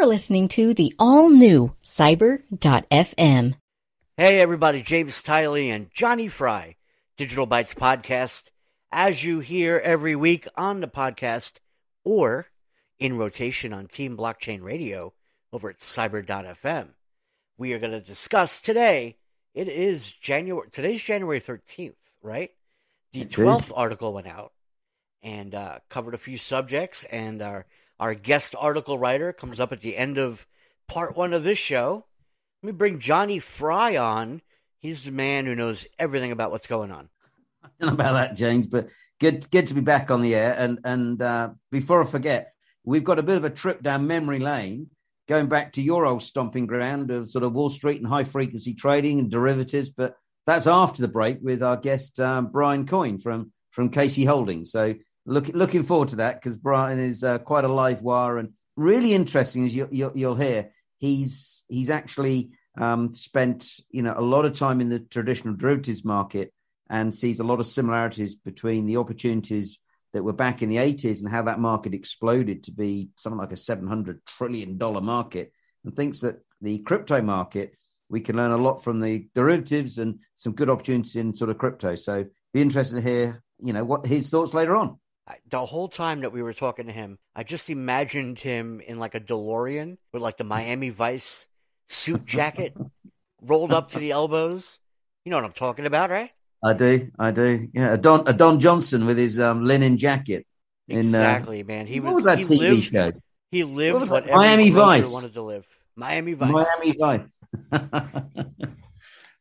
You're listening to the all new Cyber.fm. Hey, everybody, James Tylee and Jonny Fry, Digital Bytes Podcast. As you hear every week on the podcast or in rotation on Team Blockchain Radio over at Cyber.fm, we are going to discuss today. It is January, today's January 13th, right? The 12th article went out and uh, covered a few subjects, and our our guest article writer comes up at the end of part one of this show. Let me bring Jonny Fry on. He's the man who knows everything about what's going on. I don't know about that, James, but good good to be back on the air. And and uh, before I forget, we've got a bit of a trip down memory lane, going back to your old stomping ground of sort of Wall Street and high frequency trading and derivatives. But that's after the break with our guest um, Bryan Coyne from from Kasei Holdings. So look, looking forward to that because Bryan is uh, quite a live wire and really interesting as you, will you, hear. He's he's actually um, spent you know a lot of time in the traditional derivatives market and sees a lot of similarities between the opportunities that were back in the 80s and how that market exploded to be something like a 700 trillion dollar market and thinks that the crypto market we can learn a lot from the derivatives and some good opportunities in sort of crypto so be interested to hear you know what his thoughts later on the whole time that we were talking to him, I just imagined him in like a DeLorean with like the Miami Vice suit jacket rolled up to the elbows. You know what I'm talking about, right? I do, I do. Yeah, a Don, a Don Johnson with his um, linen jacket. In, uh, exactly, man. He what was, was that TV lived, show? He lived what, what Miami Vice wanted to live. Miami Vice. Miami Vice.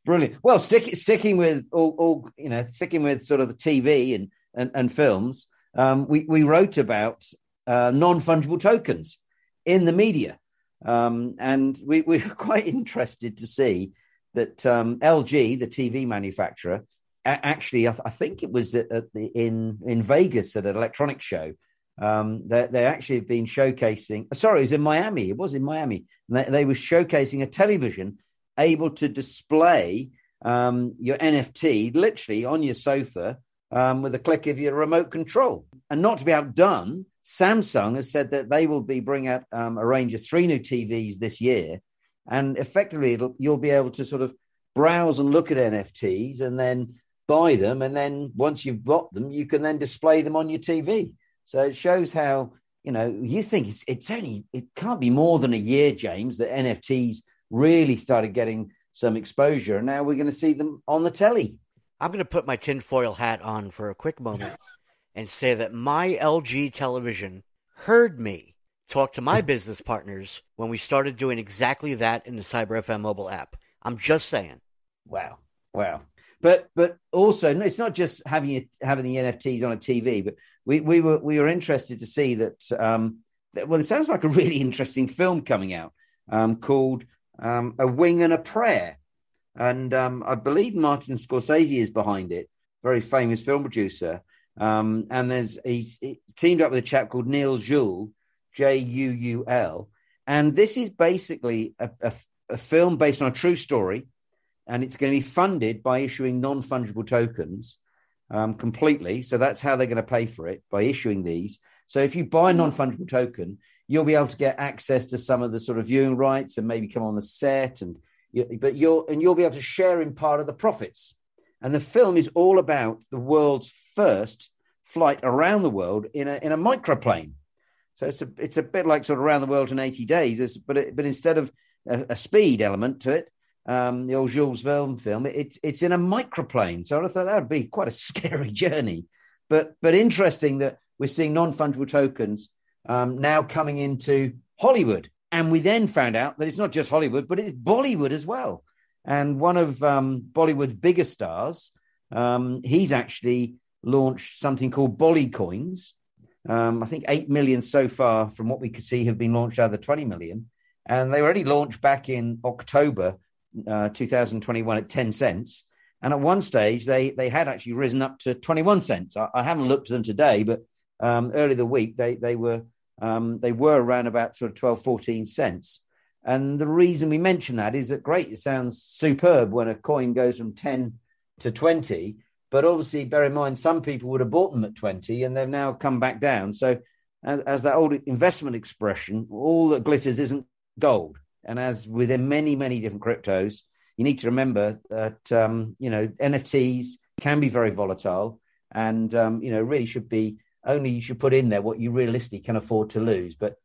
Brilliant. Well, stick, sticking with all, all, you know, sticking with sort of the TV and and, and films um, we, we wrote about uh, non fungible tokens in the media. Um, and we, we were quite interested to see that um, LG, the TV manufacturer, actually, I, th- I, think it was at, at the, in, in Vegas at an electronics show. Um, they, they actually have been showcasing, sorry, it was in Miami. It was in Miami. They, they were showcasing a television able to display um, your NFT literally on your sofa um, with a click of your remote control. And not to be outdone, Samsung has said that they will be bringing out um, a range of three new TVs this year. And effectively, you'll be able to sort of browse and look at NFTs and then buy them. And then once you've bought them, you can then display them on your TV. So it shows how, you know, you think it's, it's only, it can't be more than a year, James, that NFTs really started getting some exposure. And now we're going to see them on the telly. I'm going to put my tinfoil hat on for a quick moment and say that my LG television heard me talk to my business partners when we started doing exactly that in the Cyber FM mobile app. I'm just saying. Wow. Wow. But but also it's not just having it, having the NFTs on a TV, but we, we were we were interested to see that um that, well it sounds like a really interesting film coming out um called um, A Wing and a Prayer and um, I believe Martin Scorsese is behind it, very famous film producer. Um, and there's he's he teamed up with a chap called Neil Juul, J U U L, and this is basically a, a, a film based on a true story, and it's going to be funded by issuing non fungible tokens um, completely. So that's how they're going to pay for it by issuing these. So if you buy a non fungible token, you'll be able to get access to some of the sort of viewing rights and maybe come on the set and but you'll and you'll be able to share in part of the profits. And the film is all about the world's first flight around the world in a in a microplane. So it's a it's a bit like sort of around the world in eighty days, but it, but instead of a, a, speed element to it, um, the old Jules Verne film, it's it's in a microplane. So I thought that would be quite a scary journey, but but interesting that we're seeing non fungible tokens um, now coming into Hollywood. And we then found out that it's not just Hollywood, but it's Bollywood as well. And one of um, Bollywood's biggest stars, um, he's actually launched something called Bolly Coins. Um, I think 8 million so far, from what we could see, have been launched out of the 20 million. And they were already launched back in October uh, 2021 at 10 cents. And at one stage, they, they had actually risen up to 21 cents. I, I haven't looked at them today, but um, early the week, they, they were um, they were around about sort of 12, 14 cents. And the reason we mention that is that great, it sounds superb when a coin goes from 10 to 20. But obviously, bear in mind, some people would have bought them at 20 and they've now come back down. So as, as that old investment expression, all that glitters isn't gold. And as within many, many different cryptos, you need to remember that um, you know NFTs can be very volatile, and um, you know really should be only you should put in there what you realistically can afford to lose. But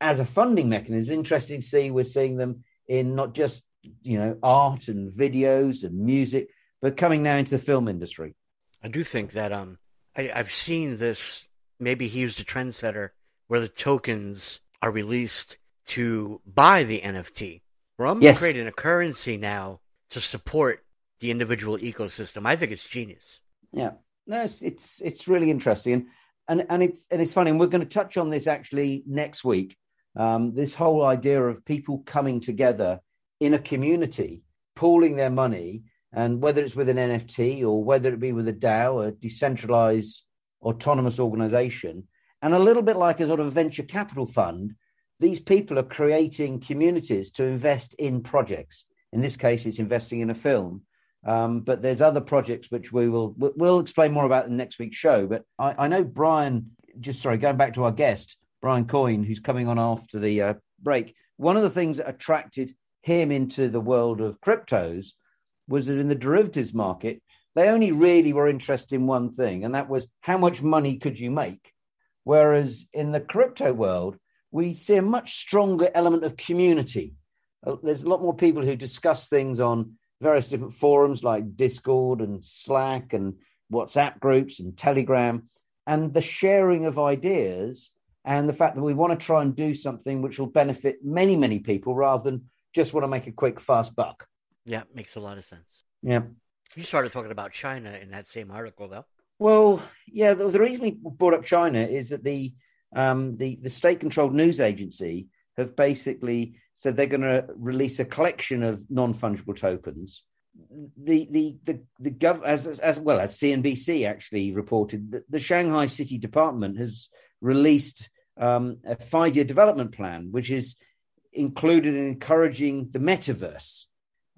as a funding mechanism, interesting to see we're seeing them in not just you know art and videos and music, but coming now into the film industry. I do think that um I, I've seen this. Maybe he used a trendsetter where the tokens are released to buy the NFT. We're almost yes. creating a currency now to support the individual ecosystem. I think it's genius. Yeah, no, it's it's, it's really interesting, and and and it's and it's funny. And we're going to touch on this actually next week. Um, this whole idea of people coming together in a community, pooling their money, and whether it's with an NFT or whether it be with a DAO, a decentralized autonomous organization, and a little bit like a sort of venture capital fund, these people are creating communities to invest in projects. In this case, it's investing in a film. Um, but there's other projects which we will we'll explain more about in next week's show. But I, I know Bryan. Just sorry, going back to our guest Bryan Coyne, who's coming on after the uh, break. One of the things that attracted him into the world of cryptos was that in the derivatives market, they only really were interested in one thing, and that was how much money could you make. Whereas in the crypto world, we see a much stronger element of community. Uh, there's a lot more people who discuss things on various different forums like Discord and Slack and WhatsApp groups and Telegram, and the sharing of ideas and the fact that we want to try and do something which will benefit many, many people rather than just want to make a quick, fast buck. Yeah, makes a lot of sense. Yeah. You started talking about China in that same article, though. Well, yeah, the, the reason we brought up China is that the um, the the state-controlled news agency have basically said they're going to release a collection of non-fungible tokens. The the the the gov as, as, well as CNBC actually reported that the Shanghai City Department has released um, a five-year development plan, which is included in encouraging the metaverse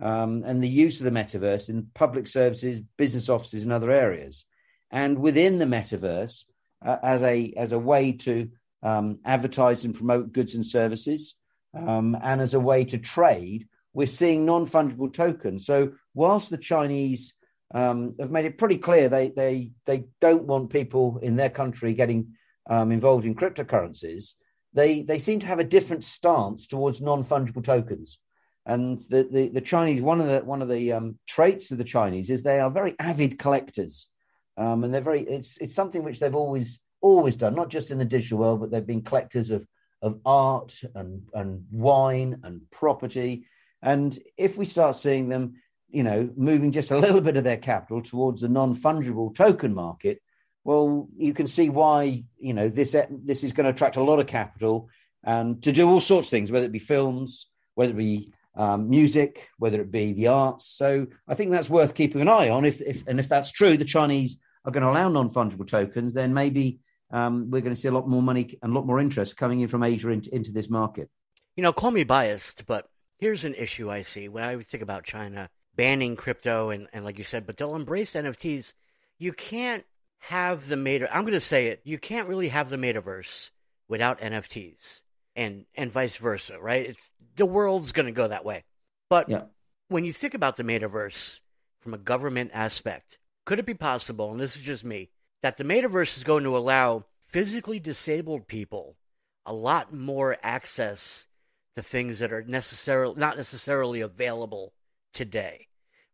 um, and the use of the metaverse in public services, business offices, and other areas. And within the metaverse, uh, as a as a way to um, advertise and promote goods and services, um, and as a way to trade, we're seeing non fungible tokens. So whilst the Chinese um, have made it pretty clear they they they don't want people in their country getting um, involved in cryptocurrencies, they they seem to have a different stance towards non fungible tokens. And the, the, the, Chinese, one of the one of the um, traits of the Chinese is they are very avid collectors. Um, and they're very it's it's something which they've always always done, not just in the digital world, but they've been collectors of of art and and wine and property. And if we start seeing them, you know, moving just a little bit of their capital towards the non fungible token market, well, you can see why you know this this is going to attract a lot of capital and to do all sorts of things, whether it be films, whether it be um, music, whether it be the arts. So I think that's worth keeping an eye on. If, if and if that's true, the Chinese are going to allow non fungible tokens, then maybe um, we're going to see a lot more money and a lot more interest coming in from Asia into, into this market. You know, call me biased, but here's an issue I see when I think about China banning crypto and, and like you said, but they'll embrace NFTs. You can't have the meta. I'm going to say it. You can't really have the metaverse without NFTs, and and vice versa, right? It's the world's going to go that way. But yeah. when you think about the metaverse from a government aspect, could it be possible, and this is just me, that the metaverse is going to allow physically disabled people a lot more access to things that are necessarily not necessarily available today,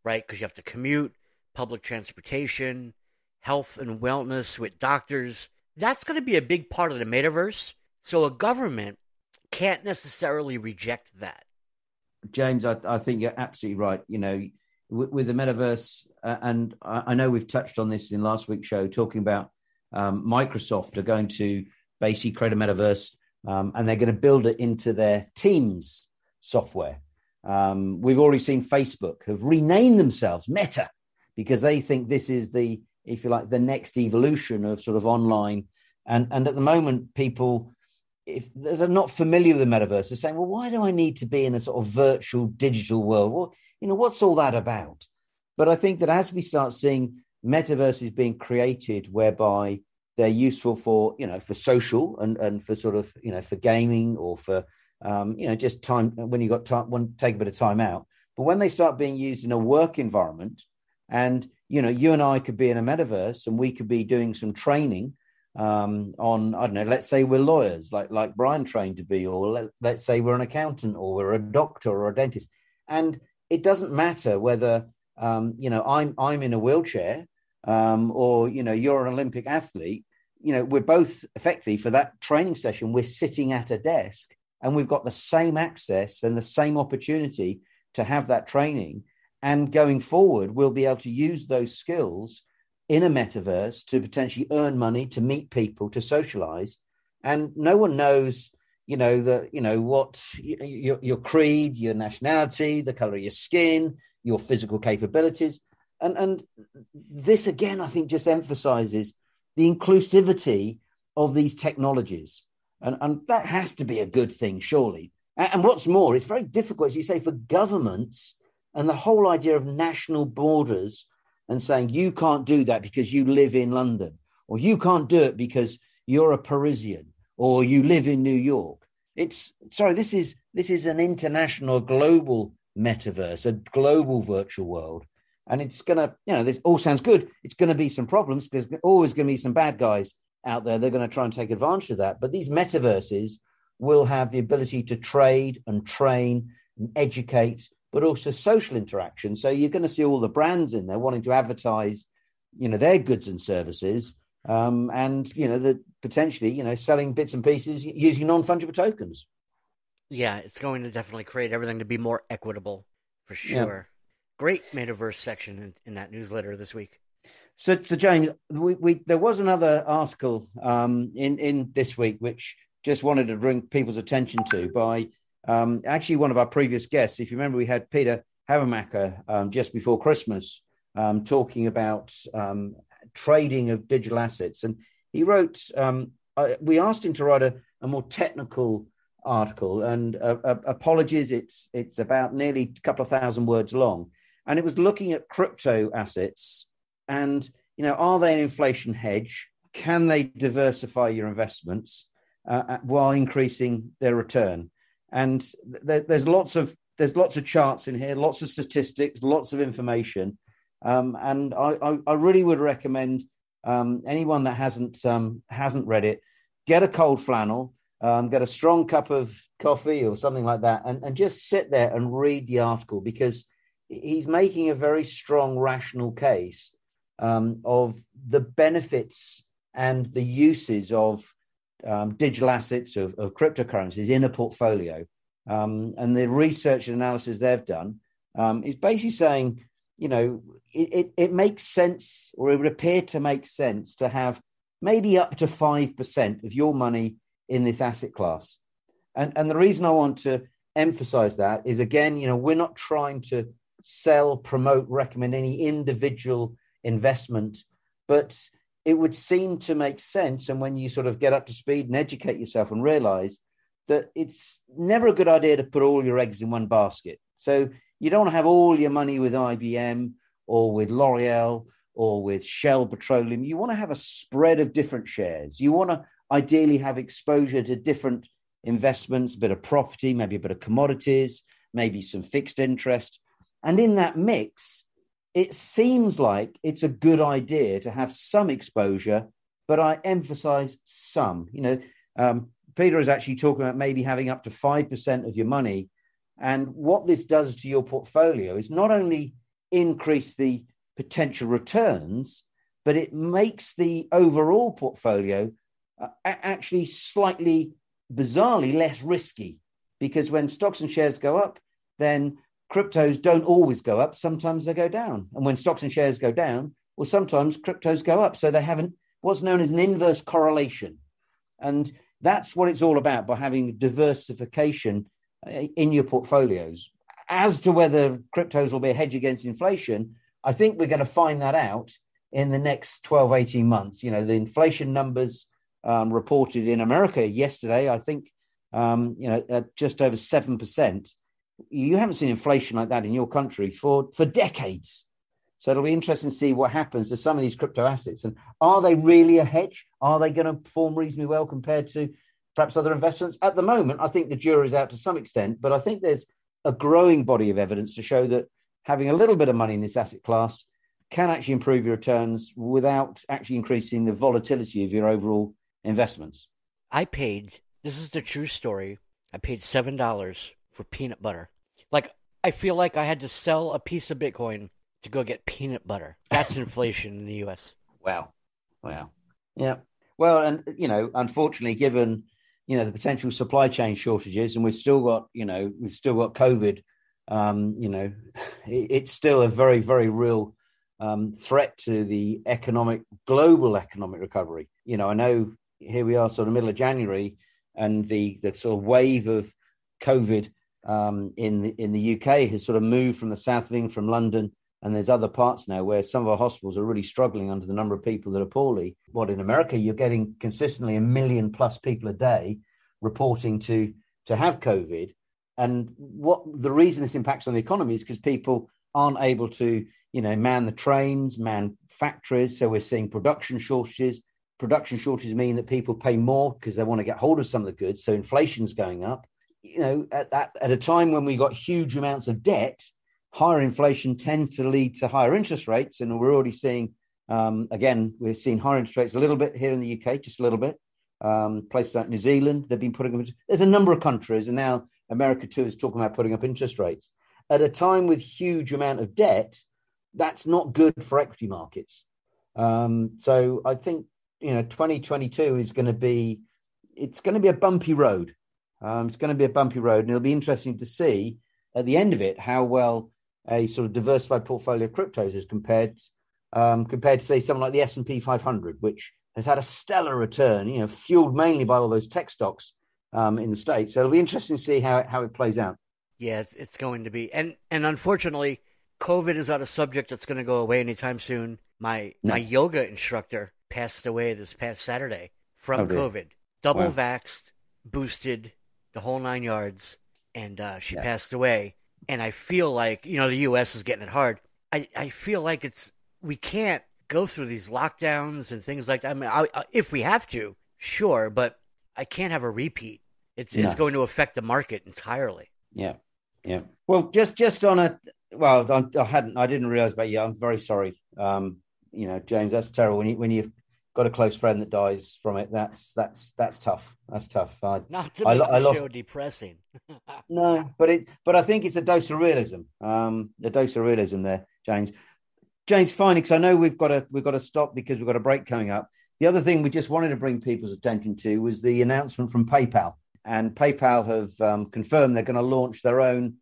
right? Because you have to commute, public transportation, health and wellness with doctors. That's going to be a big part of the metaverse. So a government can't necessarily reject that. James, I, I think you're absolutely right. You know, with, with the metaverse, uh, and I, I, know we've touched on this in last week's show, talking about um, Microsoft are going to basically create a metaverse um, and they're going to build it into their Teams software. Um, we've already seen Facebook have renamed themselves Meta because they think this is the, if you like, the next evolution of sort of online. And and at the moment, people, if they're not familiar with the metaverse, they're saying, well, why do I need to be in a sort of virtual digital world? Well, you know, what's all that about? But I think that as we start seeing metaverses being created whereby they're useful for you know for social and and for sort of you know for gaming or for um, you know just time when you got time take a bit of time out. But when they start being used in a work environment and you know you and i could be in a metaverse and we could be doing some training um, on i don't know let's say we're lawyers like like bryan trained to be or let, let's say we're an accountant or we're a doctor or a dentist. And it doesn't matter whether um, you know i'm i'm in a wheelchair um, or you know you're an Olympic athlete, you know we're both effectively for that training session we're sitting at a desk and we've got the same access and the same opportunity to have that training. And going forward, we'll be able to use those skills in a metaverse to potentially earn money, to meet people, to socialize. And no one knows, you know, the, you know, what your, your creed, your nationality, the color of your skin, your physical capabilities and and this again, I think, just emphasizes the inclusivity of these technologies, and and that has to be a good thing, surely. And, and what's more, it's very difficult, as you say, for governments and the whole idea of national borders and saying you can't do that because you live in London, or you can't do it because you're a Parisian, or you live in New York. It's sorry, this is this is an international, global metaverse, a global virtual world and it's going to, you know, this all sounds good. It's going to be some problems because there's always going to be some bad guys out there. They're going to try and take advantage of that. But these metaverses will have the ability to trade and train and educate, but also social interaction. So you're going to see all the brands in there wanting to advertise, you know, their goods and services. Um, and you know the potentially you know selling bits and pieces using non-fungible tokens yeah it's going to definitely create everything to be more equitable for sure great metaverse section in, in that newsletter this week. So, so James, we, we there was another article um, in in this week which just wanted to bring people's attention to by um, actually one of our previous guests. If you remember, we had Peter Havemaker um, just before Christmas um, talking about um, trading of digital assets, and he wrote. Um, uh, we asked him to write a, a more technical article, and uh, uh, apologies, it's it's about nearly a couple of thousand words long. And it was looking at crypto assets and you know are they an inflation hedge? Can they diversify your investments uh, while increasing their return? And th- there's lots of there's lots of charts in here lots of statistics lots of information. Um, and I, I, I, really would recommend um, anyone that hasn't um, hasn't read it get a cold flannel um, get a strong cup of coffee or something like that and, and just sit there and read the article because he's making a very strong rational case um, of the benefits and the uses of um, digital assets of, of, cryptocurrencies in a portfolio. Um, and the research and analysis they've done um, is basically saying, you know, it, it, it, makes sense, or it would appear to make sense, to have maybe up to 5% of your money in this asset class. And, and the reason I want to emphasize that is again, you know, we're not trying to sell, promote, recommend any individual investment, but it would seem to make sense. And when you sort of get up to speed and educate yourself and realize that it's never a good idea to put all your eggs in one basket. So you don't have all your money with IBM or with L'Oreal or with Shell Petroleum. You want to have a spread of different shares. You want to ideally have exposure to different investments, a bit of property, maybe a bit of commodities, maybe some fixed interest. And in that mix, it seems like it's a good idea to have some exposure, but I emphasize some. You know, um, Peter is actually talking about maybe having up to 5% of your money. And what this does to your portfolio is not only increase the potential returns, but it makes the overall portfolio uh, actually slightly bizarrely less risky because when stocks and shares go up, then cryptos don't always go up. Sometimes they go down. And when stocks and shares go down, well, sometimes cryptos go up. So they haven't what's known as an inverse correlation. And that's what it's all about by having diversification uh, in your portfolios. As to whether cryptos will be a hedge against inflation, I think we're going to find that out in the next 12, 18 months. You know, the inflation numbers um, reported in America yesterday, I think, um, you know, at just over 7% you haven't seen inflation like that in your country for for decades. So it'll be interesting to see what happens to some of these crypto assets. And are they really a hedge? Are they going to perform reasonably well compared to perhaps other investments? At the moment, I think the jury is out to some extent, but I think there's a growing body of evidence to show that having a little bit of money in this asset class can actually improve your returns without actually increasing the volatility of your overall investments. I paid, this is the true story, I paid $7 for peanut butter. Like, I feel like I had to sell a piece of Bitcoin to go get peanut butter. That's inflation in the U.S. Wow, wow, yeah. Well, and you know, unfortunately, given you know the potential supply chain shortages, and we've still got you know we've still got COVID. Um, you know, it, it's still a very very real um, threat to the economic global economic recovery. You know, I know here we are, sort of middle of January, and the the sort of wave of COVID um, in in the UK has sort of moved from the south England, from London, and there's other parts now where some of our hospitals are really struggling under the number of people that are poorly. What in America, you're getting consistently a million plus people a day reporting to to have COVID. And what the reason this impacts on the economy is because people aren't able to, you know, man the trains, man factories. So we're seeing production shortages. Production shortages mean that people pay more because they want to get hold of some of the goods. So inflation's going up. You know, at, at, at a time when we got huge amounts of debt, higher inflation tends to lead to higher interest rates. And we're already seeing, um, again, we've seen higher interest rates a little bit here in the UK, just a little bit. Um, places like New Zealand, they've been putting there's a number of countries, and now America too is talking about putting up interest rates. At a time with huge amount of debt, that's not good for equity markets. Um, so I think, you know, 2022 is going to be, it's going to be a bumpy road. Um, it's going to be a bumpy road, and it'll be interesting to see at the end of it how well a sort of diversified portfolio of cryptos is compared um, compared to say something like the S and P 500, which has had a stellar return, you know, fueled mainly by all those tech stocks um, in the states. So it'll be interesting to see how it, how it plays out. Yeah, it's, it's going to be, and and unfortunately, COVID is not a subject that's going to go away anytime soon. My no. my yoga instructor passed away this past Saturday from oh, COVID, double wow. vaxxed, boosted, the whole nine yards, and uh, she yeah. passed away and I feel like you know the U.S. is getting it hard. I I feel like it's we can't go through these lockdowns and things like that. I mean, I, I, if we have to, sure, but I can't have a repeat. It's no. it's going to affect the market entirely. Yeah, yeah. Well, just just on a well, I, I hadn't, I didn't realize about you. I'm very sorry. Um, you know, James, that's terrible when you when you got a close friend that dies from it. That's that's that's tough. That's tough. I, Not to make I, the I show depressing. no, but it but I think it's a dose of realism. Um, a dose of realism there, James. James, fine, because I know we've got to we've got to stop because we've got a break coming up. The other thing we just wanted to bring people's attention to was the announcement from PayPal, and PayPal have um, confirmed they're going to launch their own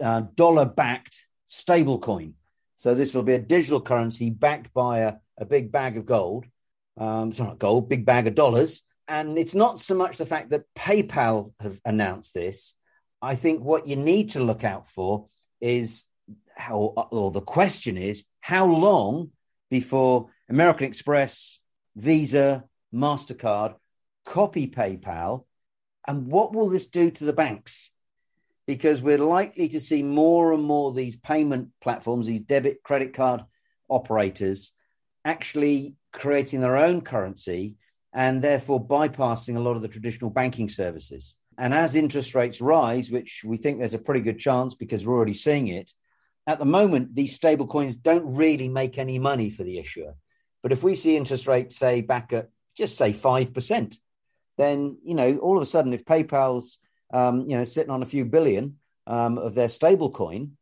uh, dollar-backed stablecoin. So this will be a digital currency backed by a, a big bag of gold um, it's not gold, big bag of dollars. And it's not so much the fact that PayPal have announced this. I think what you need to look out for is how, or the question is, how long before American Express, Visa, MasterCard copy PayPal? And what will this do to the banks? Because we're likely to see more and more these payment platforms, these debit credit card operators, actually creating their own currency and therefore bypassing a lot of the traditional banking services. And as interest rates rise, which we think there's a pretty good chance because we're already seeing it, at the moment, these stable coins don't really make any money for the issuer. But if we see interest rates, say, back at just say 5%, then, you know, all of a sudden, if PayPal's, um, you know, sitting on a few billion um, of their stable coin,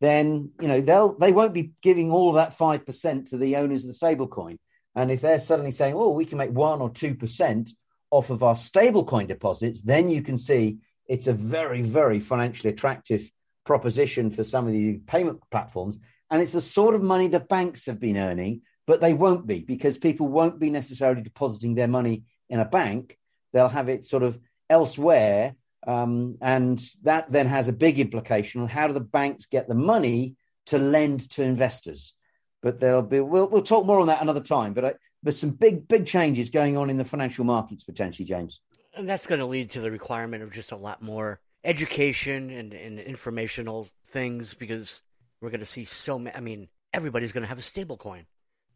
then, you know, they'll, they won't be giving all that 5% to the owners of the stable coin. And if they're suddenly saying, oh, we can make one or 2% off of our stablecoin deposits, then you can see it's a very, very financially attractive proposition for some of these payment platforms. And it's the sort of money the banks have been earning, but they won't be because people won't be necessarily depositing their money in a bank. They'll have it sort of elsewhere. Um, and that then has a big implication on how do the banks get the money to lend to investors but there'll be we'll we'll talk more on that another time. But I, there's some big big changes going on in the financial markets potentially, James. And that's going to lead to the requirement of just a lot more education and, and informational things because we're going to see so many. I mean, everybody's going to have a stable coin.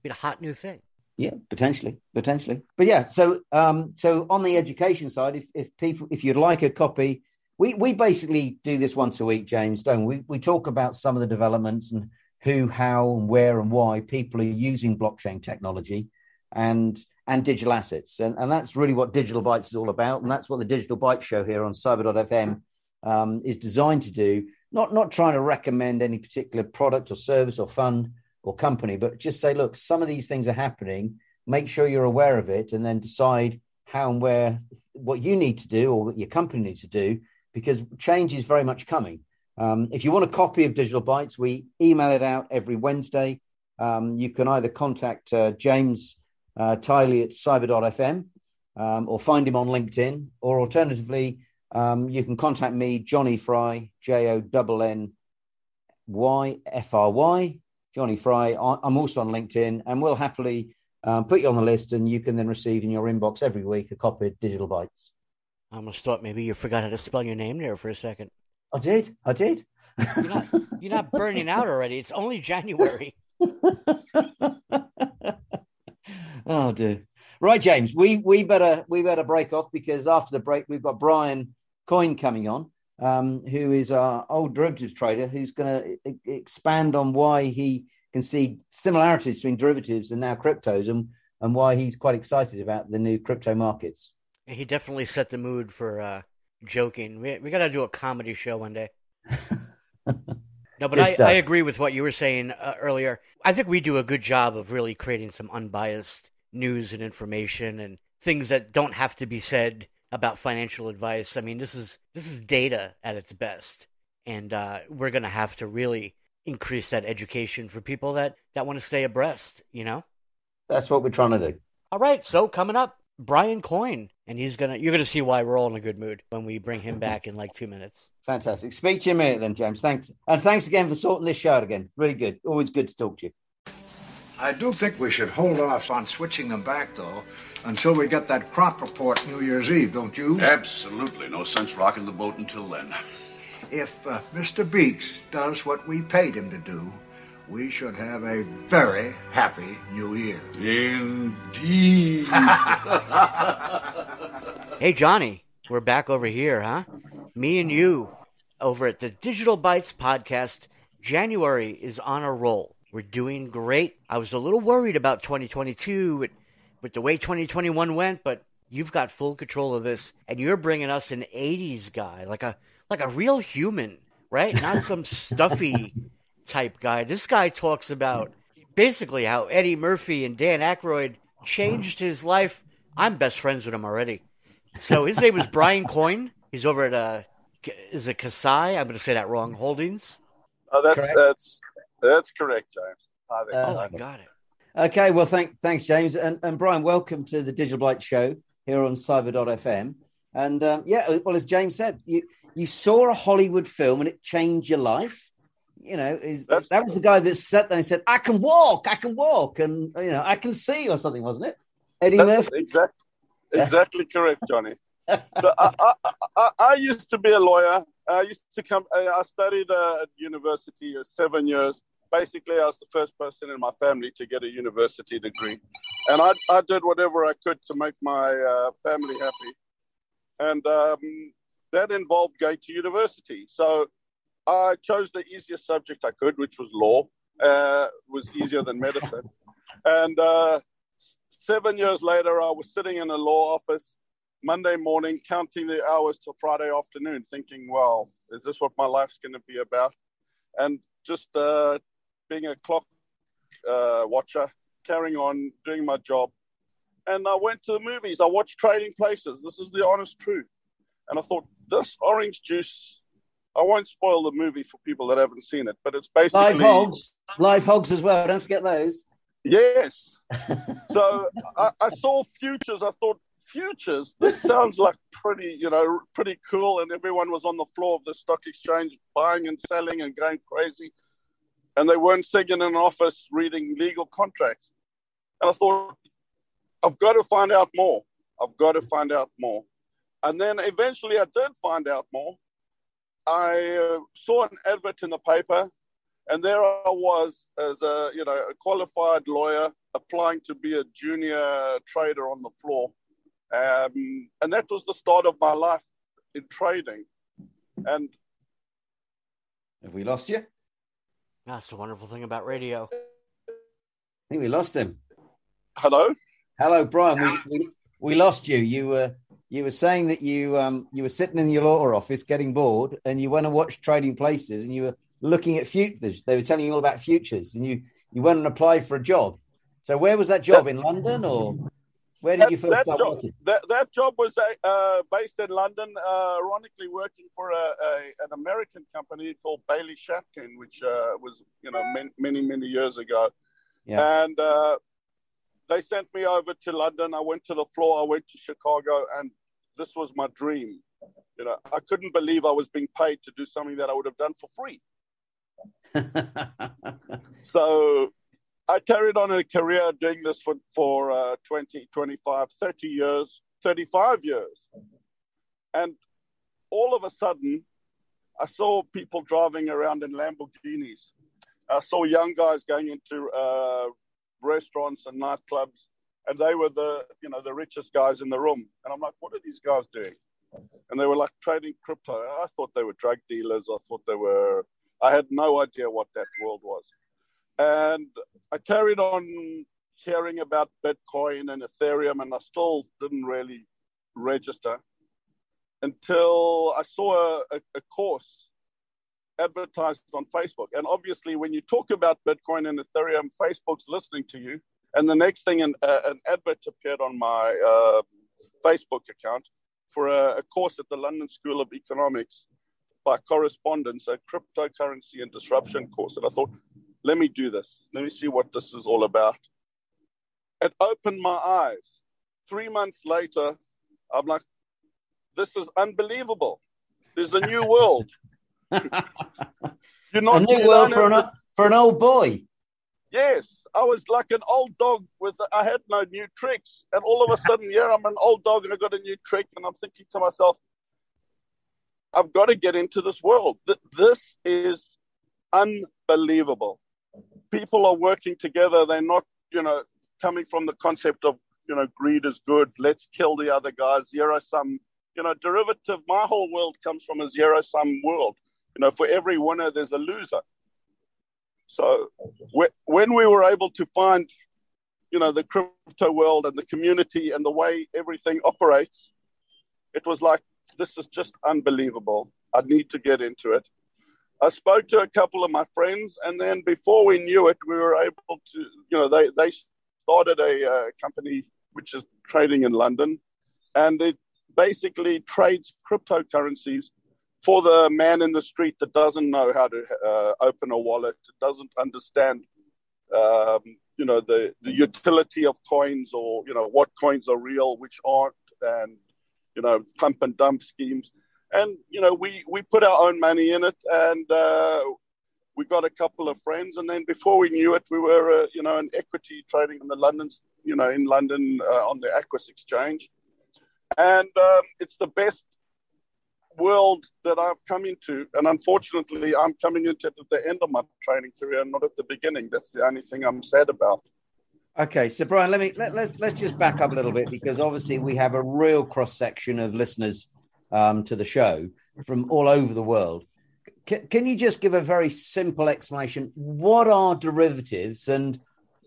Be a hot new thing. Yeah, potentially, potentially. But yeah, so um, so on the education side, if if people if you'd like a copy, we we basically do this once a week, James. Don't we? We talk about some of the developments and who, how, and where and why people are using blockchain technology and and digital assets, and and that's really what Digital Bytes is all about, and that's what the Digital Bytes show here on Cyber.fm um, is designed to do. Not not trying to recommend any particular product or service or fund or company, but just say, look, some of these things are happening. Make sure you're aware of it, and then decide how and where what you need to do or what your company needs to do, because change is very much coming. Um, if you want a copy of Digital Bytes, we email it out every Wednesday. Um, you can either contact uh, James uh, Tylee at cyber.fm um, or find him on LinkedIn, or alternatively, um, you can contact me, Jonny Fry, J O N N Y F R Y, Jonny Fry. I'm also on LinkedIn, and we'll happily um, put you on the list, and you can then receive in your inbox every week a copy of Digital Bytes. I almost thought maybe you forgot how to spell your name there for a second. I did. I did. You're not, you're not burning out already. It's only January. oh dear. Right, James. We we better we better break off because after the break we've got Bryan Coyne coming on, um, who is our old derivatives trader, who's going to expand on why he can see similarities between derivatives and now cryptos, and and why he's quite excited about the new crypto markets. He definitely set the mood for uh, joking. We we got to do a comedy show one day. no, but I, I, agree with what you were saying uh, earlier. I think we do a good job of really creating some unbiased news and information and things that don't have to be said about financial advice. I mean, this is this is data at its best, and uh, we're going to have to really increase that education for people that that want to stay abreast. You know, that's what we're trying to do. All right, so coming up, Bryan Coyne, and he's gonna you're gonna see why we're all in a good mood when we bring him back in like two minutes. Fantastic. Speak to you in a minute then, James. Thanks. And thanks again for sorting this show out again. Really good. Always good to talk to you. I do think we should hold off on switching them back, though, until we get that crop report New Year's Eve, don't you? Absolutely. No sense rocking the boat until then. If uh, Mr. Beeks does what we paid him to do, we should have a very happy new year. Indeed. hey, Jonny, we're back over here, huh? Me and you over at the Digital Bytes podcast. January is on a roll. We're doing great. I was a little worried about 2022 with, with the way 2021 went, but you've got full control of this, and you're bringing us an 80s guy, like a like a real human, right? Not some stuffy type guy. This guy talks about basically how Eddie Murphy and Dan Aykroyd changed his life. I'm best friends with him already. So his name is Bryan Coyne. He's over at uh, is it Kasei? I'm going to say that wrong. Holdings. Oh, that's Correct. that's that's correct, James. oh, I got it. Okay, well, thank, thanks, James. And, and Bryan, welcome to the Digital Bytes Show here on Cyber.fm. And um, yeah, well, as James said, you, you saw a Hollywood film and it changed your life. You know, is, that was the guy that sat there and said, I can walk, I can walk, and, you know, I can see, or something, wasn't it? Eddie That's Murphy? Exactly, exactly correct, Jonny. so I, I, I, I, used to be a lawyer. I used to come, I studied uh, at university uh, seven years basically, I was the first person in my family to get a university degree. And I, I did whatever I could to make my uh, family happy. And um, that involved going to university. So I chose the easiest subject I could, which was law. Uh, was easier than medicine. And uh, seven years later, I was sitting in a law office Monday morning, counting the hours till Friday afternoon, thinking, well, is this what my life's going to be about? And just uh, being a clock uh, watcher, carrying on doing my job. And I went to the movies. I watched Trading Places. This is the honest truth. And I thought, this orange juice, I won't spoil the movie for people that haven't seen it, but it's basically. Live hogs. Live hogs as well. Don't forget those. Yes. so I, I saw futures. I thought, futures, this sounds like pretty, you know, pretty cool. And everyone was on the floor of the stock exchange buying and selling and going crazy and they weren't sitting in an office reading legal contracts. And I thought, I've got to find out more. I've got to find out more. And then eventually I did find out more. I uh, saw an advert in the paper And there I was as a you know a qualified lawyer applying to be a junior trader on the floor, um, and that was the start of my life in trading. And have we lost you? That's the wonderful thing about radio. I think we lost him. Hello. Hello, Bryan. We, we, we lost you. You were you were saying that you um you were sitting in your law office getting bored, and you went and watched Trading Places, and you were looking at futures. They were telling you all about futures, and you you went and applied for a job. So where was that job in London, or where did that, you first that start job, working? That, that job was uh, based in London, uh, ironically working for a, a, an American company called Bailey Shapkin, which uh, was you know many, many many years ago. Yeah. And uh, they sent me over to London. I went to the floor. I went to Chicago, and this was my dream. You know, I couldn't believe I was being paid to do something that I would have done for free. so I carried on a career doing this for, for uh, 20, 25, 30 years, 35 years. And all of a sudden, I saw people driving around in Lamborghinis. I saw young guys going into uh, restaurants and nightclubs, and they were the you know the richest guys in the room. And I'm like, what are these guys doing? And they were like trading crypto. I thought they were drug dealers. I thought they were. I had no idea what that world was. And I carried on hearing about Bitcoin and Ethereum, and I still didn't really register until I saw a, a, a course advertised on Facebook. And obviously, when you talk about Bitcoin and Ethereum, Facebook's listening to you. And the next thing, an, uh, an advert appeared on my uh, Facebook account for a, a, course at the London School of Economics by correspondence, a cryptocurrency and disruption course. And I thought, let me do this. Let me see what this is all about. It opened my eyes. Three months later, I'm like, this is unbelievable. There's a new world. You're not a new world for an, for an old boy. Yes, I was like an old dog with. I had no new tricks, and all of a sudden, yeah, I'm an old dog and I got a new trick, and I'm thinking to myself, I've got to get into this world. This is unbelievable. People are working together. They're not, you know, coming from the concept of, you know, greed is good. Let's kill the other guys. Zero sum. You know, derivative. My whole world comes from a zero sum world. You know, for every winner, there's a loser. So when we were able to find, you know, the crypto world and the community and the way everything operates, it was like, this is just unbelievable. I need to get into it. I spoke to a couple of my friends, and then before we knew it, we were able to, you know, they, they started a uh, company which is trading in London, and it basically trades cryptocurrencies for the man in the street that doesn't know how to uh, open a wallet, doesn't understand, um, you know, the, the utility of coins or, you know, what coins are real, which aren't, and, you know, pump and dump schemes. And, you know, we, we put our own money in it and uh, we got a couple of friends. And then before we knew it, we were, uh, you know, an equity trading in the London, you know, in London uh, on the Aquis Exchange. And um, it's the best world that I've come into. And unfortunately, I'm coming into the end of my training career, not at the beginning. That's the only thing I'm sad about. Okay, so Bryan, let me let, let's let's just back up a little bit because obviously we have a real cross section of listeners um, to the show from all over the world. C- can you just give a very simple explanation? What are derivatives, and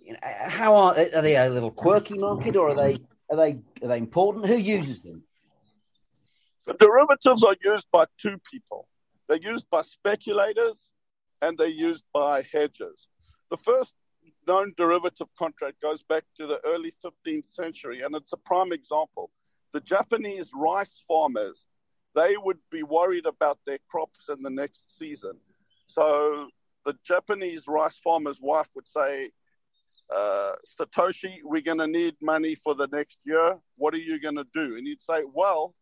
you know, how are are they a little quirky market, or are they are they are they important? Who uses them? The derivatives are used by two people. They're used by speculators and they're used by hedgers. The first known derivative contract goes back to the early 15th century, and it's a prime example. The Japanese rice farmers, they would be worried about their crops in the next season. So the Japanese rice farmer's wife would say, uh, Satoshi, we're going to need money for the next year. What are you going to do? And he'd say, Well,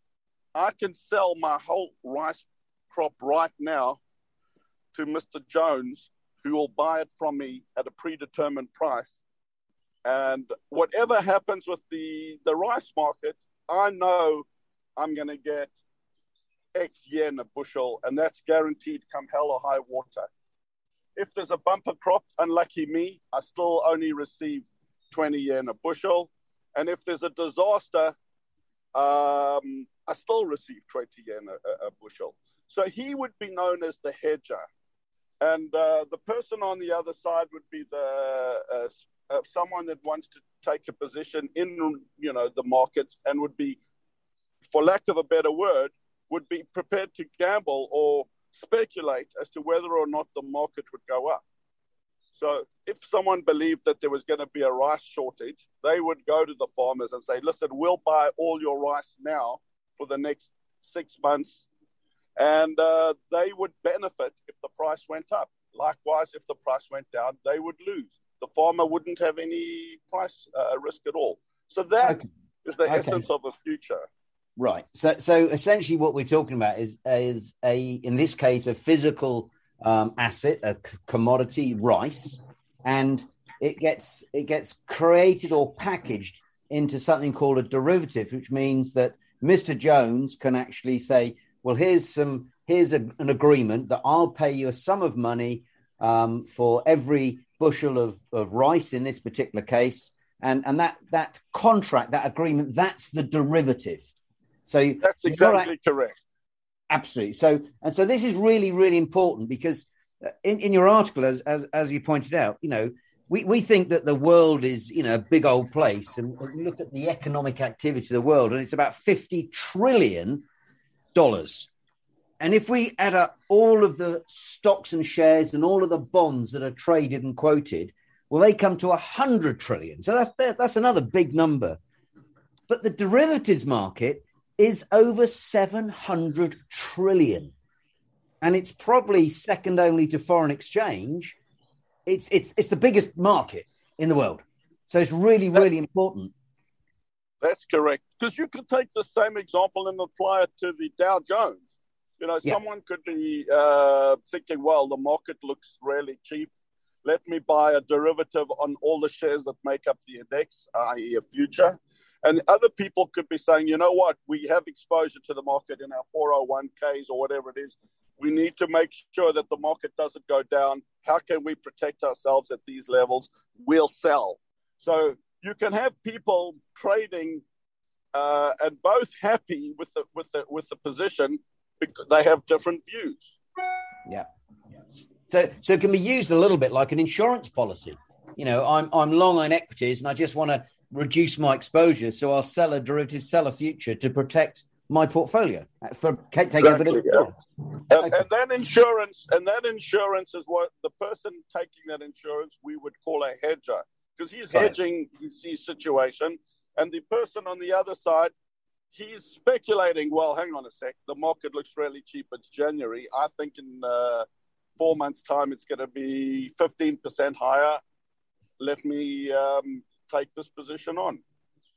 I can sell my whole rice crop right now to Mr. Jones, who will buy it from me at a predetermined price. And whatever happens with the, the rice market, I know I'm going to get X yen a bushel, and that's guaranteed come hell or high water. if there's a bumper crop, unlucky me, I still only receive 20 yen a bushel. And if there's a disaster, um, I still receive 20 yen a, a, bushel. So he would be known as the hedger. And uh, the person on the other side would be the uh, uh, someone that wants to take a position in you know the markets and would be, for lack of a better word, would be prepared to gamble or speculate as to whether or not the market would go up. So if someone believed that there was going to be a rice shortage, they would go to the farmers and say, listen, we'll buy all your rice now for the next six months. And uh, they would benefit if the price went up. Likewise, if the price went down, they would lose. The farmer wouldn't have any price uh, risk at all. So that okay. is the okay. essence of a future. Right. So, so essentially, what we're talking about is is a in this case a physical um, asset, a c- commodity, rice, and it gets it gets created or packaged into something called a derivative, which means that Mr. Jones can actually say, "Well, here's some here's a, an agreement that I'll pay you a sum of money um, for every bushel of, of rice in this particular case." And, and that that contract, that agreement, that's the derivative. So that's exactly correct. Absolutely. So and so this is really really important because uh, in, in your article, as, as as you pointed out, you know we, we think that the world is you know a big old place and look at the economic activity of the world and it's about 50 trillion dollars and if we add up all of the stocks and shares and all of the bonds that are traded and quoted well they come to 100 trillion so that's that's another big number but the derivatives market is over 700 trillion. And it's probably second only to foreign exchange. It's, it's, it's the biggest market in the world. So it's really, really important. That's correct. Because you could take the same example and apply it to the Dow Jones. You know, yeah. someone could be uh, thinking, well, the market looks really cheap. Let me buy a derivative on all the shares that make up the index, i.e., a future. And other people could be saying, you know what, we have exposure to the market in our 401ks or whatever it is. We need to make sure that the market doesn't go down. How can we protect ourselves at these levels? We'll sell. So you can have people trading uh, and both happy with the with the with the position because they have different views. Yeah. So so it can be used a little bit like an insurance policy. You know, I'm I'm long on equities and I just want to reduce my exposure. So I'll sell a derivative, sell a future to protect my portfolio for taking exactly, a bit of. Yeah. And, and then insurance, and that insurance is what the person taking that insurance we would call a hedger because he's right. hedging his, situation, and the person on the other side. He's speculating. Well, hang on a sec. The market looks really cheap. It's January. I think in uh, four months' time, it's going to be fifteen percent higher. Let me um, take this position on.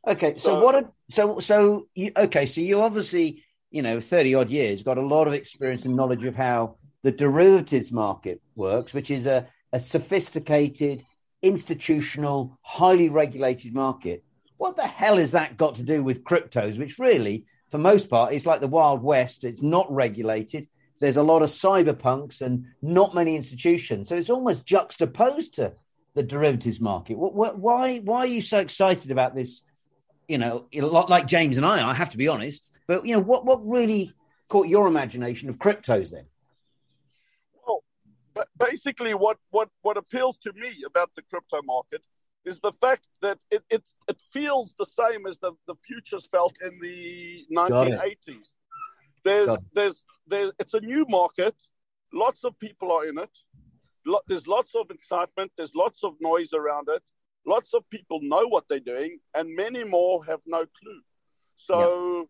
Okay, so, so what? A, so so you, okay, so you obviously you know thirty odd years got a lot of experience and knowledge of how the derivatives market works, which is a, a sophisticated, institutional, highly regulated market. What the hell has that got to do with cryptos? Which really, for most part, is like the Wild West. It's not regulated. There's a lot of cyberpunks and not many institutions. So it's almost juxtaposed to the derivatives market? Why why are you so excited about this? You know, a lot like James and I, I have to be honest. But you know, what what really caught your imagination of cryptos then? Well, but basically, what what what appeals to me about the crypto market is the fact that it it, it feels the same as the, the futures felt in the 1980s. There's there's there's it's a new market. Lots of people are in it there's lots of excitement, there's lots of noise around it. Lots of people know what they're doing, and many more have no clue. So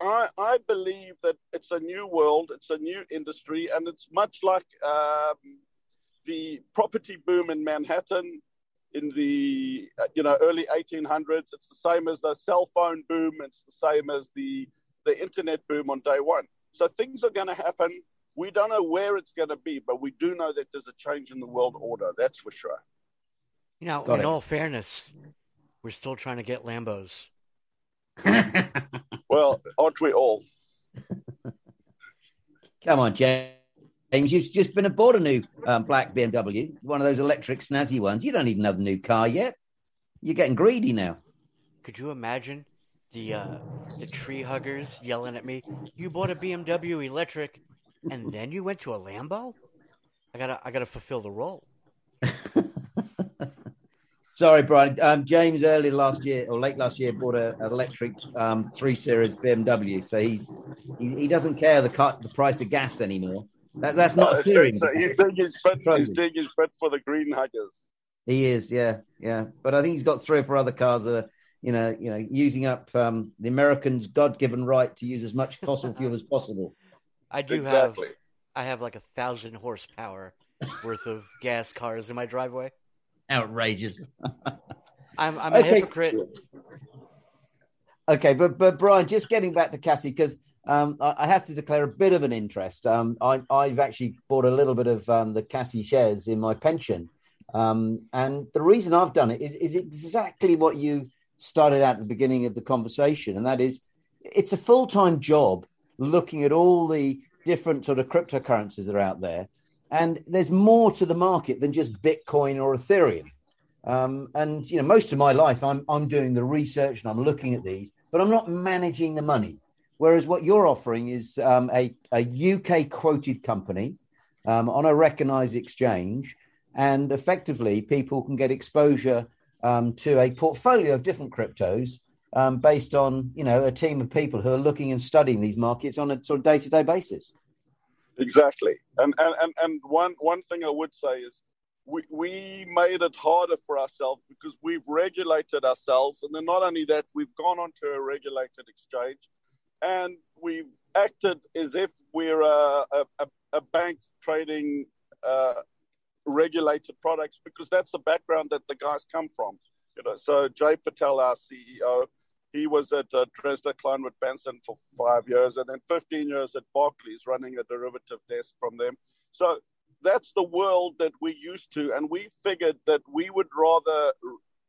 yeah. I, I believe that it's a new world, it's a new industry, and it's much like um, the property boom in Manhattan in the you know early 1800s. It's the same as the cell phone boom. It's the same as the the internet boom on day one. So things are going to happen we don't know where it's going to be, but we do know that there's a change in the world order. That's for sure. You know, Got in it. all fairness, we're still trying to get Lambos. well, aren't we all? Come on, James, you've just been aboard a new um, black BMW, one of those electric snazzy ones. You don't even have the new car yet. You're getting greedy now. Could you imagine the uh, the tree huggers yelling at me? You bought a BMW electric, and then you went to a Lambo. I gotta I gotta fulfill the role. Sorry, Bryan. Um, James early last year or late last year bought a, an electric um, three series BMW, so he's he, he doesn't care the cut the price of gas anymore. That, that's not Uh, steering. so he's doing his bit, he's doing his bit for the green huggers. He is, yeah, yeah. But I think he's got three or four other cars that are, you know, you know, using up um, the Americans' God-given right to use as much fossil fuel as possible. I do Exactly. have I have like a thousand horsepower worth of gas cars in my driveway. Outrageous. I'm I'm a hypocrite. Okay, but but Bryan, just getting back to Kasei because um, I, I have to declare a bit of an interest. Um, I, I've actually bought a little bit of um, the Kasei shares in my pension, um, and the reason I've done it is is exactly what you started out at the beginning of the conversation, and that is it's a full time job looking at all the different sort of cryptocurrencies that are out there, and there's more to the market than just Bitcoin or Ethereum. Um, and you know, most of my life, I'm I'm doing the research and I'm looking at these, but I'm not managing the money. Whereas what you're offering is um, a a UK quoted company um, on a recognised exchange, and effectively people can get exposure um, to a portfolio of different cryptos um, based on you know a team of people who are looking and studying these markets on a sort of day to day basis. Exactly. And, and, and, and one, one thing I would say is we, we made it harder for ourselves because we've regulated ourselves. And then not only that, we've gone onto a regulated exchange and we've acted as if we're a, a, a bank trading uh, regulated products because that's the background that the guys come from. You know, so Jay Patel, our CEO, he was at uh, Dresdner Kleinwort Benson for five years and then 15 years at Barclays running a derivative desk from them. So that's the world that we're used to. And we figured that we would rather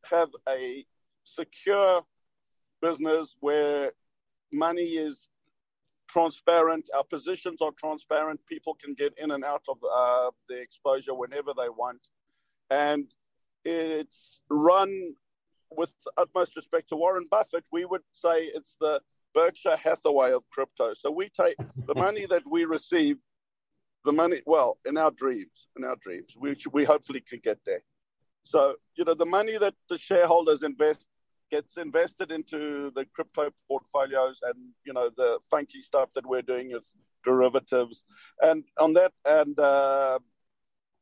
have a secure business where money is transparent, our positions are transparent, people can get in and out of uh, the exposure whenever they want. And it's run with utmost respect to Warren Buffett, we would say it's the Berkshire Hathaway of crypto. So we take the money that we receive, the money, well, in our dreams, in our dreams, we, we hopefully can get there. So, you know, the money that the shareholders invest gets invested into the crypto portfolios and, you know, the funky stuff that we're doing with derivatives. And on that, and, uh,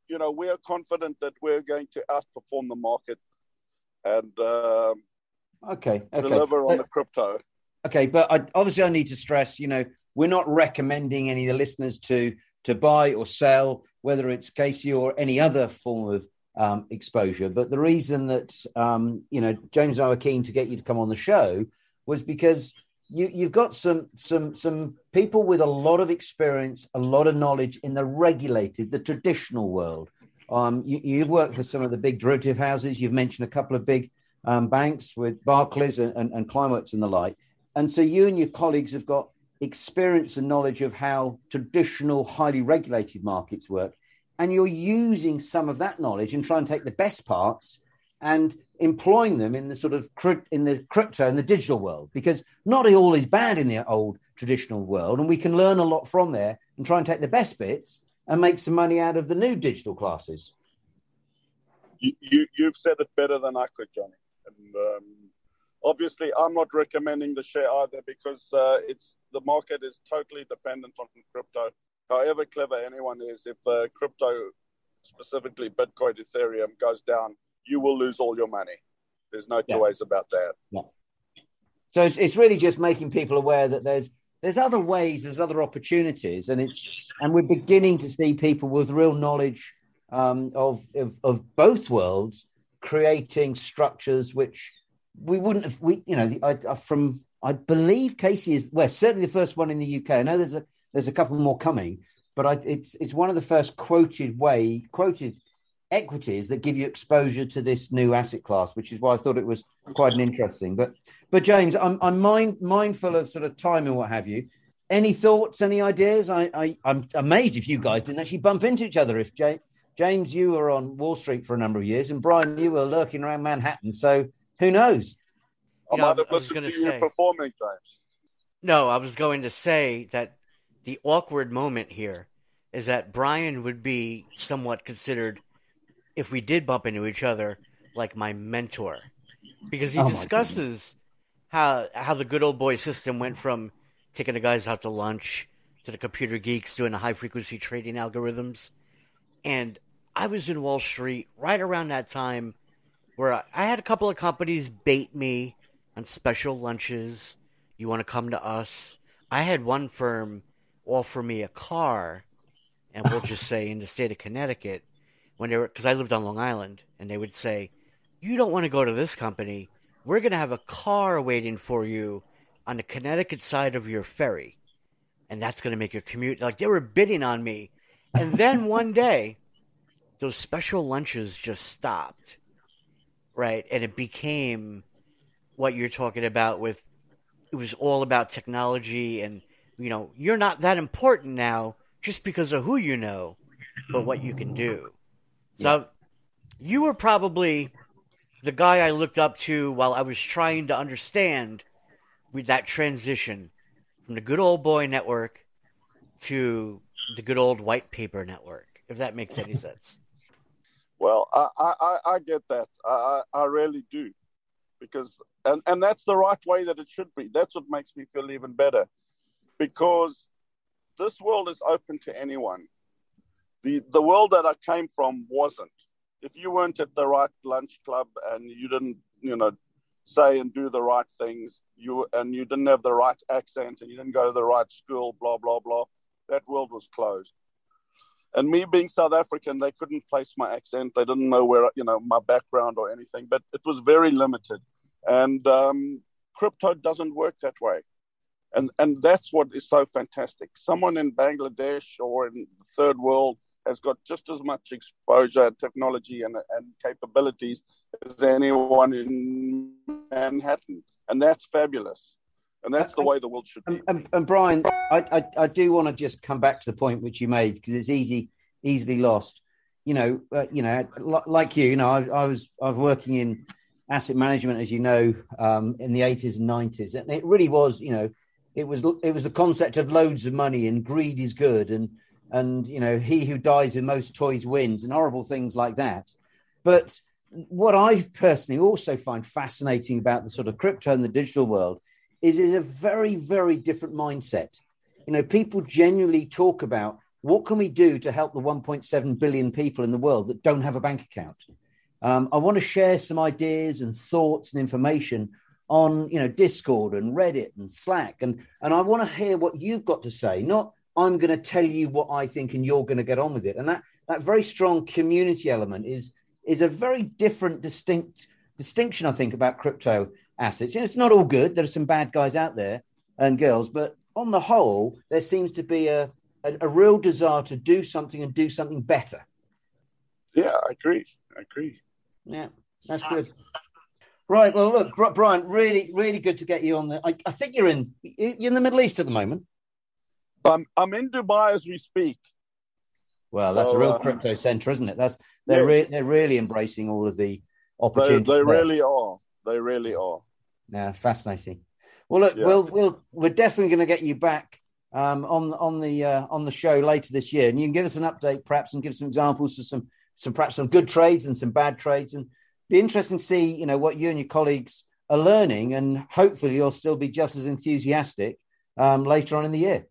you know, we are confident that we're going to outperform the market and um, Okay, okay. deliver on Uh, the crypto. Okay, but I, obviously, I need to stress, you know, we're not recommending any of the listeners to to buy or sell, whether it's Kasei or any other form of um, exposure. But the reason that um, you know James and I were keen to get you to come on the show was because you, you've got some some some people with a lot of experience, a lot of knowledge in the regulated, the traditional world. Um, you, you've worked for some of the big derivative houses. You've mentioned a couple of big um, banks with Barclays and, and, and and the like. And so you and your colleagues have got experience and knowledge of how traditional, highly regulated markets work. And you're using some of that knowledge and trying to take the best parts and employing them in the sort of in the crypto and the digital world because not all is bad in the old traditional world and we can learn a lot from there and try and take the best bits and make some money out of the new digital classes You, you, you've said it better than I could, Jonny. And um, obviously, I'm not recommending the share either because uh, it's the market is totally dependent on crypto. However clever anyone is, if uh, crypto, specifically Bitcoin, Ethereum, goes down, you will lose all your money. There's no two Yeah. ways about that. So it's, it's really just making people aware that there's there's other ways, there's other opportunities, and it's and we're beginning to see people with real knowledge um, of, of of both worlds creating structures which we wouldn't have. We you know the, I, from I believe Kasei is well certainly the first one in the UK. I know there's a there's a couple more coming, but I, it's it's one of the first quoted way quoted equities that give you exposure to this new asset class, which is why I thought it was quite an interesting. But but James, I'm I'm mind, mindful of sort of time and what have you. any thoughts, any ideas? I, I I'm amazed if you guys didn't actually bump into each other. If Jay, James, you were on Wall Street for a number of years, and Bryan, you were lurking around Manhattan. So who knows? I might have listened to you performing, James. No, I was going to say that the awkward moment here is that Bryan would be somewhat considered, if we did bump into each other, like my mentor, because he oh discusses how how the good old boy system went from taking the guys out to lunch to the computer geeks doing the high frequency trading algorithms, and I was in Wall Street right around that time, where I, I had a couple of companies bait me on special lunches. You want to come to us? I had one firm offer me a car, and we'll just say in the state of Connecticut, when they were because I lived on Long Island, and they would say, "You don't want to go to this company. We're going to have a car waiting for you on the Connecticut side of your ferry, and that's going to make your commute." Like they were bidding on me, and then one day, those special lunches just stopped, right, and it became what you're talking about with it was all about technology and you know you're not that important now just because of who you know but what you can do so yeah. you were probably the guy i looked up to while i was trying to understand with that transition from the good old boy network to the good old white paper network if that makes any sense. Well i i, I get that. I, I really do. Because and and that's the right way that it should be. That's what makes me feel even better. Because this world is open to anyone the the world that i came from wasn't if you weren't at the right lunch club and you didn't you know say and do the right things you and you didn't have the right accent and you didn't go to the right school blah blah blah that world was closed and me being South African, they couldn't place my accent. They didn't know where, you know, my background or anything, but it was very limited. And um, crypto doesn't work that way. And, and that's what is so fantastic. Someone in Bangladesh or in the third world has got just as much exposure, technology, and, and capabilities as anyone in Manhattan. And that's fabulous. And that's the way the world should be. And, and, Bryan, I, I, I do want to just come back to the point which you made because it's easy, easily lost. You know, uh, you know, like you, you know, I, I was I was working in asset management, as you know, um, in the 80s and 90s. And it really was, you know, it was it was the concept of loads of money and greed is good and and you know he who dies with most toys wins and horrible things like that. But what I personally also find fascinating about the sort of crypto and the digital world is it's a very very different mindset. You know, people genuinely talk about what can we do to help the 1.7 billion people in the world that don't have a bank account um, I want to share some ideas and thoughts and information on you know Discord and Reddit and Slack, and and I want to hear what you've got to say. Not I'm going to tell you what I think and you're going to get on with it. And that that very strong community element is is a very different, distinct distinction I think about crypto assets. Know, it's not all good. There are some bad guys out there and girls, but on the whole, there seems to be a, a, a real desire to do something and do something better. Yeah, I agree. I agree. Yeah, that's good. Right. Well, look, Bryan, really, really good to get you on there. I, I think you're in you're in the Middle East at the moment. I'm I'm in Dubai as we speak. Well, that's so, a real uh, crypto center, isn't it? That's they're yes. re- they're really embracing all of the opportunities. They, they really are. They really are. Yeah, fascinating. Well, look, yeah. we'll we'll we're definitely going to get you back um, on on the uh, on the show later this year, and you can give us an update, perhaps, and give some examples of some some perhaps some good trades and some bad trades, and be interesting to see you know what you and your colleagues are learning, and hopefully you'll still be just as enthusiastic um, later on in the year.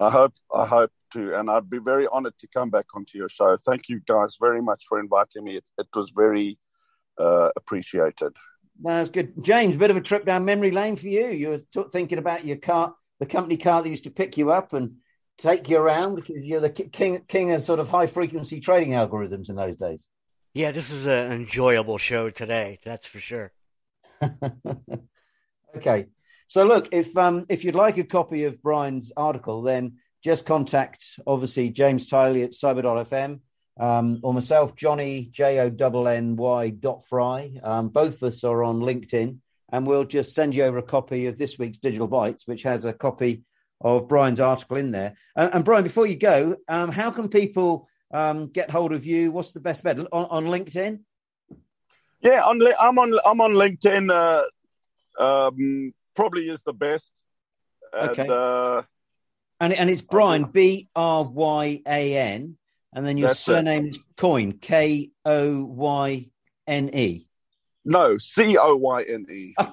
I hope I hope to, and I'd be very honoured to come back onto your show. Thank you guys very much for inviting me. It, it was very uh, appreciated. That's good, James. A bit of a trip down memory lane for you. You were t- thinking about your car, the company car that used to pick you up and take you around because you're the king king of sort of high frequency trading algorithms in those days. Yeah, this is an enjoyable show today. That's for sure. okay, so look, if um if you'd like a copy of Bryan's article, then just contact obviously James Tylee at Cyber.fm. Um, or myself, Jonny J O N N Y dot Fry. Um, both of us are on LinkedIn, and we'll just send you over a copy of this week's Digital Bytes, which has a copy of Bryan's article in there. Uh, and Bryan, before you go, um, how can people um, get hold of you? What's the best bet on, on LinkedIn? Yeah, on, I'm on I'm on LinkedIn. Uh, um, probably is the best. And, Okay. Uh, And and it's Bryan B R Y A N, and then your surname is Coyne K O Y N E. no, C O Y N E.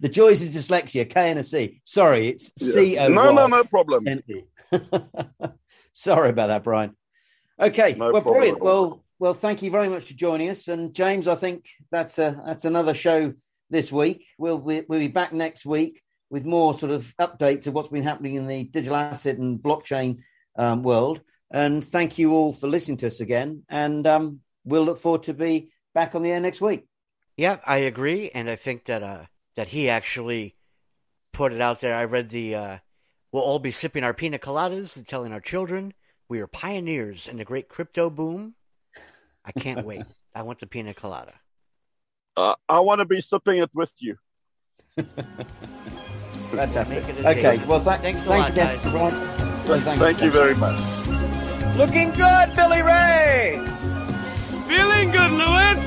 The joys of dyslexia, K and a C. Sorry, it's C O. No, no, no problem. Sorry about that, Bryan. Okay, No well, brilliant. Well, well, thank you very much for joining us. And James, I think that's a that's another show this week. We'll we, we'll be back next week with more sort of updates of what's been happening in the digital asset and blockchain um, world. And thank you all for listening to us again. And um, we'll look forward to be back on the air next week. Yeah, I agree, and I think that uh, that he actually put it out there. I read the uh, we'll all be sipping our pina coladas and telling our children we are pioneers in the great crypto boom. I can't wait. I want the pina colada. Uh, I want to be sipping it with you. Fantastic. Make it a Okay, date. well, th- Thanks thanks, a lot, again, guys. Bryan. Well, Thank you very much. Looking good, Billy Ray! Feeling good, Lewis.